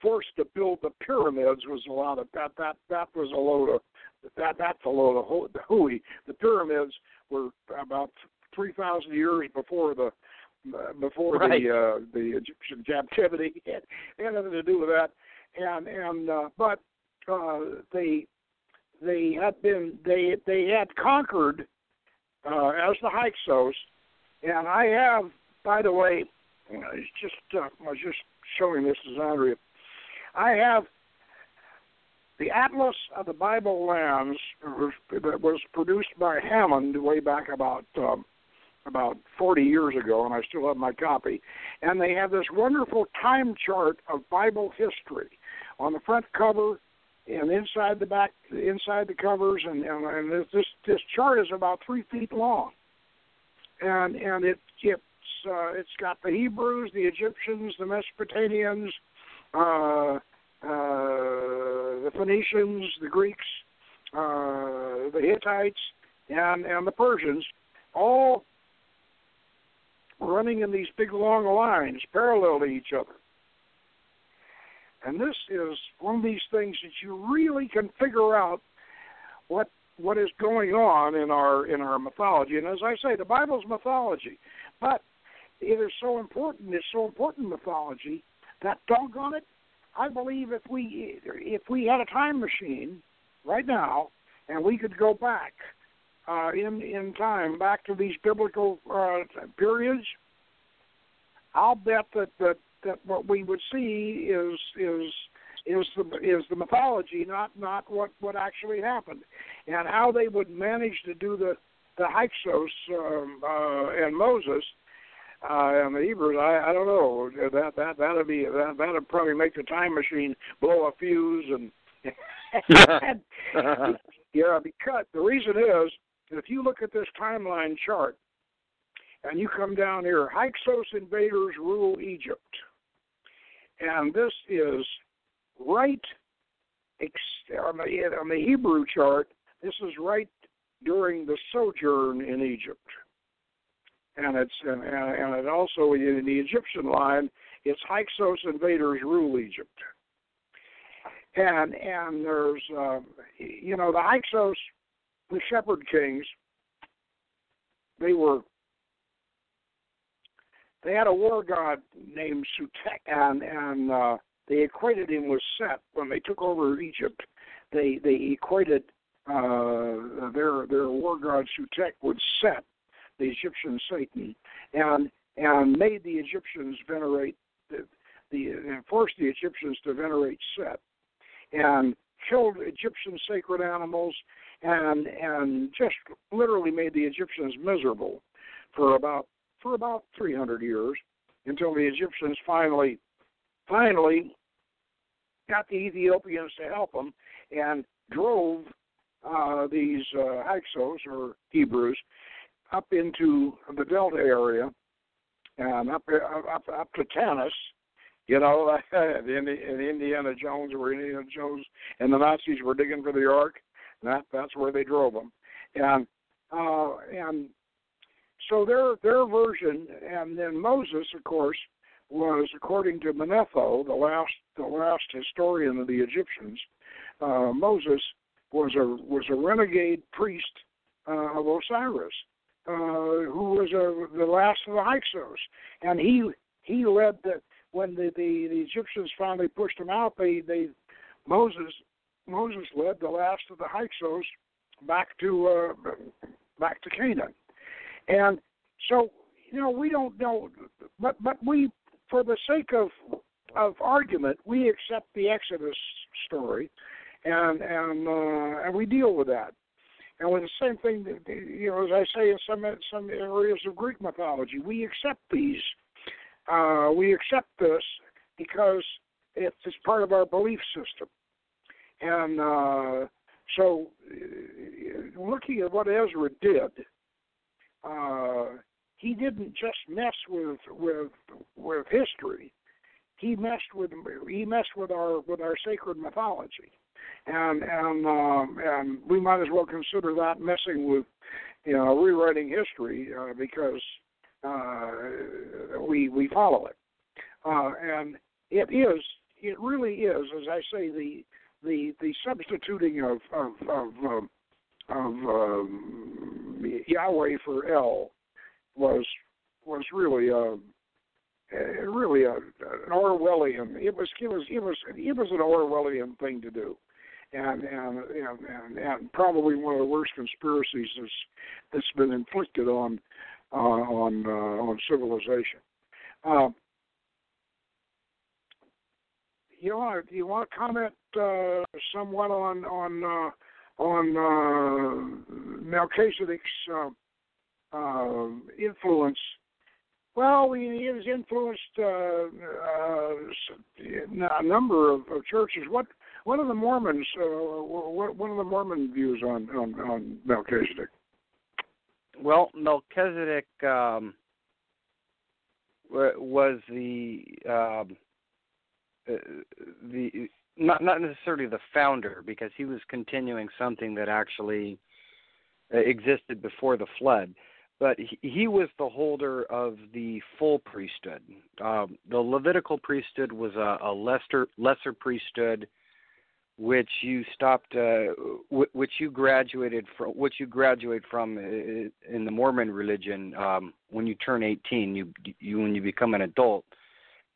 Speaker 1: forced to build the pyramids was a lot of that that that was a load of that that's a load of hooey. The pyramids were about three thousand years before the before
Speaker 2: right.
Speaker 1: the uh, the Egyptian captivity. (laughs) It had nothing to do with that, and and uh, but uh, they they had been they they had conquered uh, as the Hyksos, and I have, by the way, it's just uh, I was just showing this to Andrea. I have the Atlas of the Bible lands that was produced by Hammond way back about um, about 40 years ago, and I still have my copy. And they have this wonderful time chart of Bible history on the front cover and inside the back, inside the covers, and and, and this this chart is about three feet long, and and it it's uh, it's got the Hebrews, the Egyptians, the Mesopotamians, uh, uh, the Phoenicians, the Greeks, uh, the Hittites, and and the Persians, all running in these big long lines parallel to each other. And this is one of these things that you really can figure out what what is going on in our in our mythology. And as I say, the Bible's mythology, but it is so important. It's so important mythology that doggone it, I believe if we if we had a time machine right now and we could go back uh, in in time back to these biblical uh, periods, I'll bet that, that that what we would see is is is the is the mythology, not not what what actually happened, and how they would manage to do the the Hyksos um, uh, and Moses uh, and the Hebrews. I I don't know that that that'd be that that'd probably make the time machine blow a fuse and. (laughs) yeah, because the reason is if you look at this timeline chart, and you come down here, Hyksos invaders rule Egypt. And this is right on the, on the Hebrew chart, this is right during the sojourn in Egypt. And it's and, and it also in the Egyptian line, it's Hyksos invaders rule Egypt. And and there's uh, you know the Hyksos, the shepherd kings, they were they had a war god named Sutek, and and uh, they equated him with Set when they took over Egypt. They they equated uh, their their war god Sutek with Set, the Egyptian Satan, and and made the Egyptians venerate the, the forced the Egyptians to venerate Set, and killed Egyptian sacred animals, and and just literally made the Egyptians miserable for about for about 300 years until the Egyptians finally, finally got the Ethiopians to help them and drove uh, these uh, Hyksos or Hebrews up into the Delta area and up up up to Tanis. You know, (laughs) in, in Indiana Jones, where Indiana Jones and the Nazis were digging for the Ark. That that's where they drove them, and uh, and so their their version, and then Moses, of course, was according to Manetho, the last the last historian of the Egyptians. Uh, Moses was a was a renegade priest uh, of Osiris, uh, who was a, the last of the Hyksos, and he he led the when the, the the Egyptians finally pushed him out. They they Moses Moses led the last of the Hyksos back to uh, back to Canaan. And so, you know, we don't know, but but we, for the sake of of argument, we accept the Exodus story, and and uh, and we deal with that. And with the same thing, you know, as I say in some some areas of Greek mythology, we accept these. Uh, we accept this because it's, it's part of our belief system. And uh, so, uh, looking at what Ezra did, uh, he didn't just mess with with with history. He messed with he messed with our with our sacred mythology, and and um, and we might as well consider that messing with you know rewriting history uh, because uh, we we follow it, uh, and it is it really is as I say the the the substituting of of of, um, of um, Yahweh for El was was really a really a, an Orwellian. It was it was it was it was an Orwellian thing to do, and and and and, probably one of the worst conspiracies that's that's been inflicted on uh, on uh, on civilization. Uh, you want you want to comment uh, somewhat on on uh, on uh, Melchizedek's uh, uh, influence. Well, he has influenced uh, uh, a number of, of churches. What what are the Mormons? Uh, what are the Mormon views on on, on Melchizedek?
Speaker 2: Well, Melchizedek um, was the um, uh, the not not necessarily the founder because he was continuing something that actually uh, existed before the flood but he, he was the holder of the full priesthood. Um, the Levitical priesthood was a, a lesser lesser priesthood, which you stopped, uh, which you graduated from, which you graduate from in the Mormon religion um, when you turn 18. You, you when you become an adult,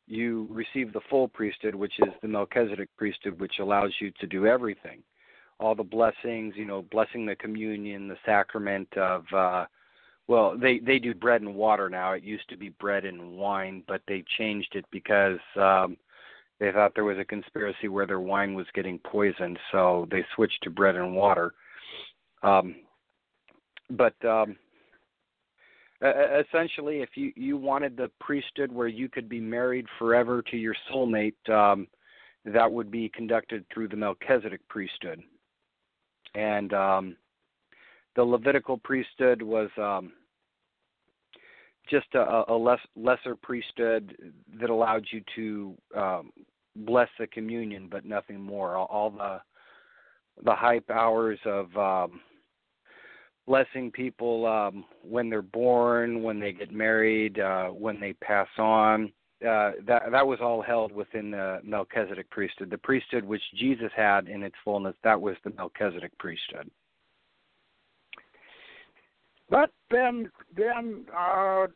Speaker 2: you receive the full priesthood, which is the Melchizedek priesthood, which allows you to do everything, all the blessings, you know, blessing the communion, the sacrament of uh, well they they do bread and water now it used to be bread and wine but they changed it because um they thought there was a conspiracy where their wine was getting poisoned so they switched to bread and water. Um but um essentially if you you wanted the priesthood where you could be married forever to your soulmate um that would be conducted through the Melchizedek priesthood. And um the Levitical priesthood was um, just a, a less, lesser priesthood that allowed you to um, bless the communion, but nothing more. All, all the the high powers of um, blessing people um, when they're born, when they get married, uh, when they pass on. Uh, that that was all held within the Melchizedek priesthood. The priesthood which Jesus had in its fullness, that was the Melchizedek priesthood.
Speaker 1: But then, then uh,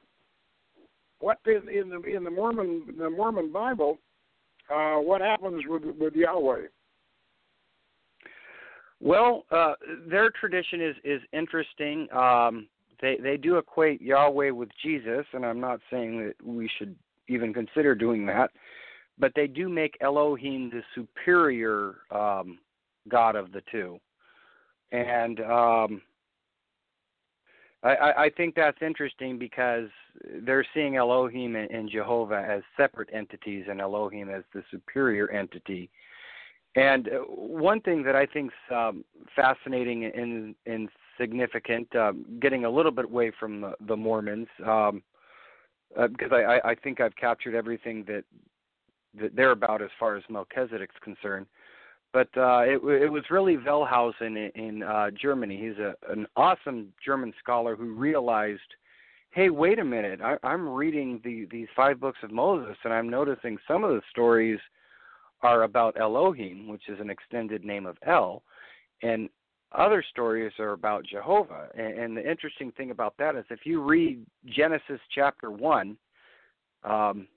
Speaker 1: what in, in the in the Mormon the Mormon Bible, uh, what happens with with Yahweh?
Speaker 2: Well, uh, their tradition is is interesting. Um, they they do equate Yahweh with Jesus, and I'm not saying that we should even consider doing that, but they do make Elohim the superior um, God of the two, and um, I, I think that's interesting because they're seeing Elohim and, Jehovah as separate entities and Elohim as the superior entity. And one thing that I think is um, fascinating and, and significant, um, getting a little bit away from the, the Mormons, um, uh, because I, I think I've captured everything that that they're about as far as Melchizedek's concerned but uh, it, it was really Wellhausen in, in uh, Germany. He's a, an awesome German scholar who realized, hey, wait a minute, I, I'm reading the, these five books of Moses, and I'm noticing some of the stories are about Elohim, which is an extended name of El, and other stories are about Jehovah. And, and the interesting thing about that is if you read Genesis chapter 1, um,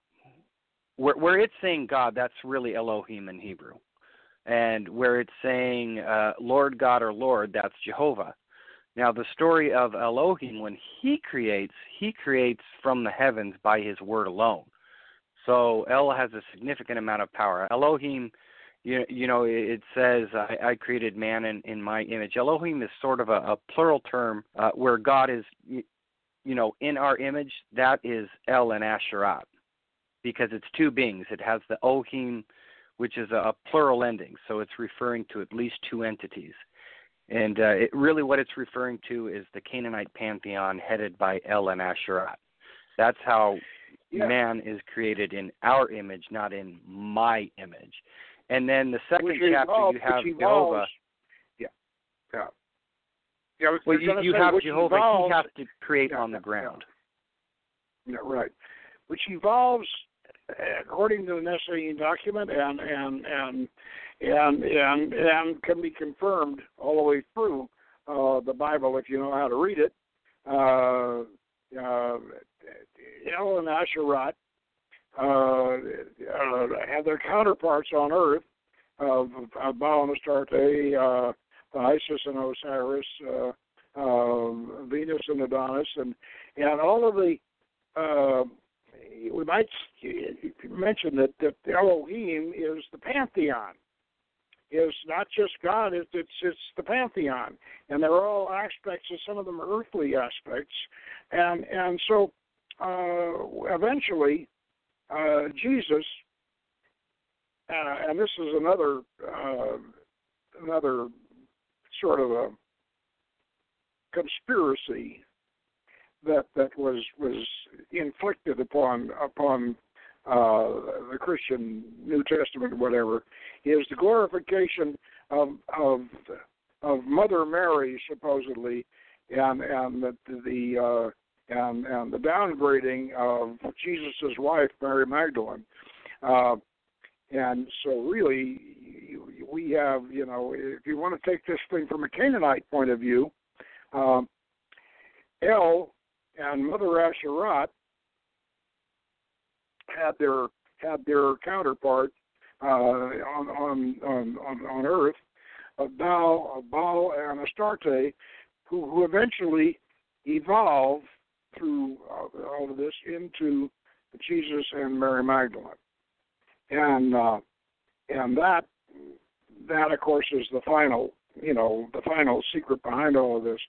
Speaker 2: where, where it's saying God, that's really Elohim in Hebrew and where it's saying uh, Lord God or Lord, that's Jehovah. Now, the story of Elohim, when he creates, he creates from the heavens by his word alone. So El has a significant amount of power. Elohim, you, you know, it says, I, I created man in, in my image. Elohim is sort of a, a plural term uh, where God is, you know, in our image. That is El and Asherat because it's two beings. It has the Ohim which is a, plural ending, so it's referring to at least two entities. And uh, it, really, what it's referring to is the Canaanite pantheon headed by El and Asherah. That's how
Speaker 1: Yeah.
Speaker 2: man is created in our image, not in my image. And then the second
Speaker 1: which
Speaker 2: chapter you have Jehovah.
Speaker 1: yeah, yeah. Yeah, was
Speaker 2: Well, you, you
Speaker 1: say,
Speaker 2: have Jehovah.
Speaker 1: evolves-
Speaker 2: he has to create
Speaker 1: Yeah,
Speaker 2: on the ground.
Speaker 1: Yeah, right. Which evolves according to the Nicene document and and and and and and can be confirmed all the way through uh, the Bible if you know how to read it. Uh, uh, El and Asherah uh, uh, have their counterparts on Earth of, of Baal and Astarte, uh, Isis and Osiris, uh, uh, Venus and Adonis, and and all of the uh, we might mention that, that Elohim is the pantheon. Is not just God; it's it's, it's the pantheon, and they're all aspects. And some of them are earthly aspects, and and so uh, eventually uh, Jesus, uh, and this is another uh, another sort of a conspiracy that that was was inflicted upon upon uh, the Christian New Testament whatever is the glorification of of of Mother Mary supposedly and and the, the uh, and and the downgrading of Jesus' wife Mary Magdalene. Uh, and so really we have you know if you want to take this thing from a Canaanite point of view, um, El and Mother Asherat had their had their counterpart uh, on, on on on on Earth, of Baal, of Baal and Astarte, who, who eventually evolved through uh, all of this into Jesus and Mary Magdalene, and uh, and that that of course is the final you know the final secret behind all of this.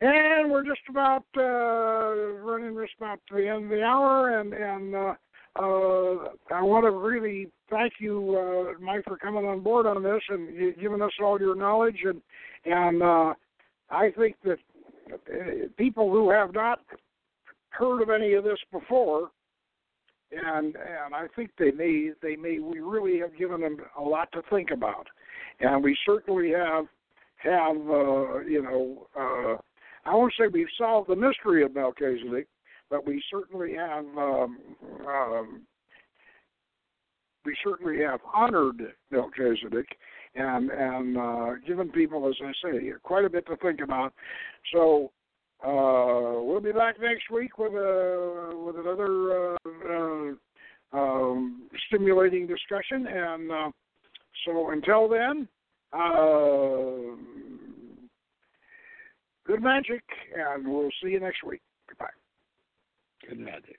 Speaker 1: And we're just about uh, running just about to the end of the hour, and and uh, uh, I want to really thank you, uh, Mike, for coming on board on this and giving us all your knowledge. And and uh, I think that uh, people who have not heard of any of this before, and and I think they may they may we really have given them a lot to think about, and we certainly have have uh, you know. Uh, I won't say we've solved the mystery of Melchizedek, but we certainly have um, um, we certainly have honored Melchizedek and and uh, given people, as I say, quite a bit to think about. So uh, we'll be back next week with a with another uh, uh, um, stimulating discussion, and uh, so until then. Good magic, and we'll see you next week. Goodbye.
Speaker 2: Good magic.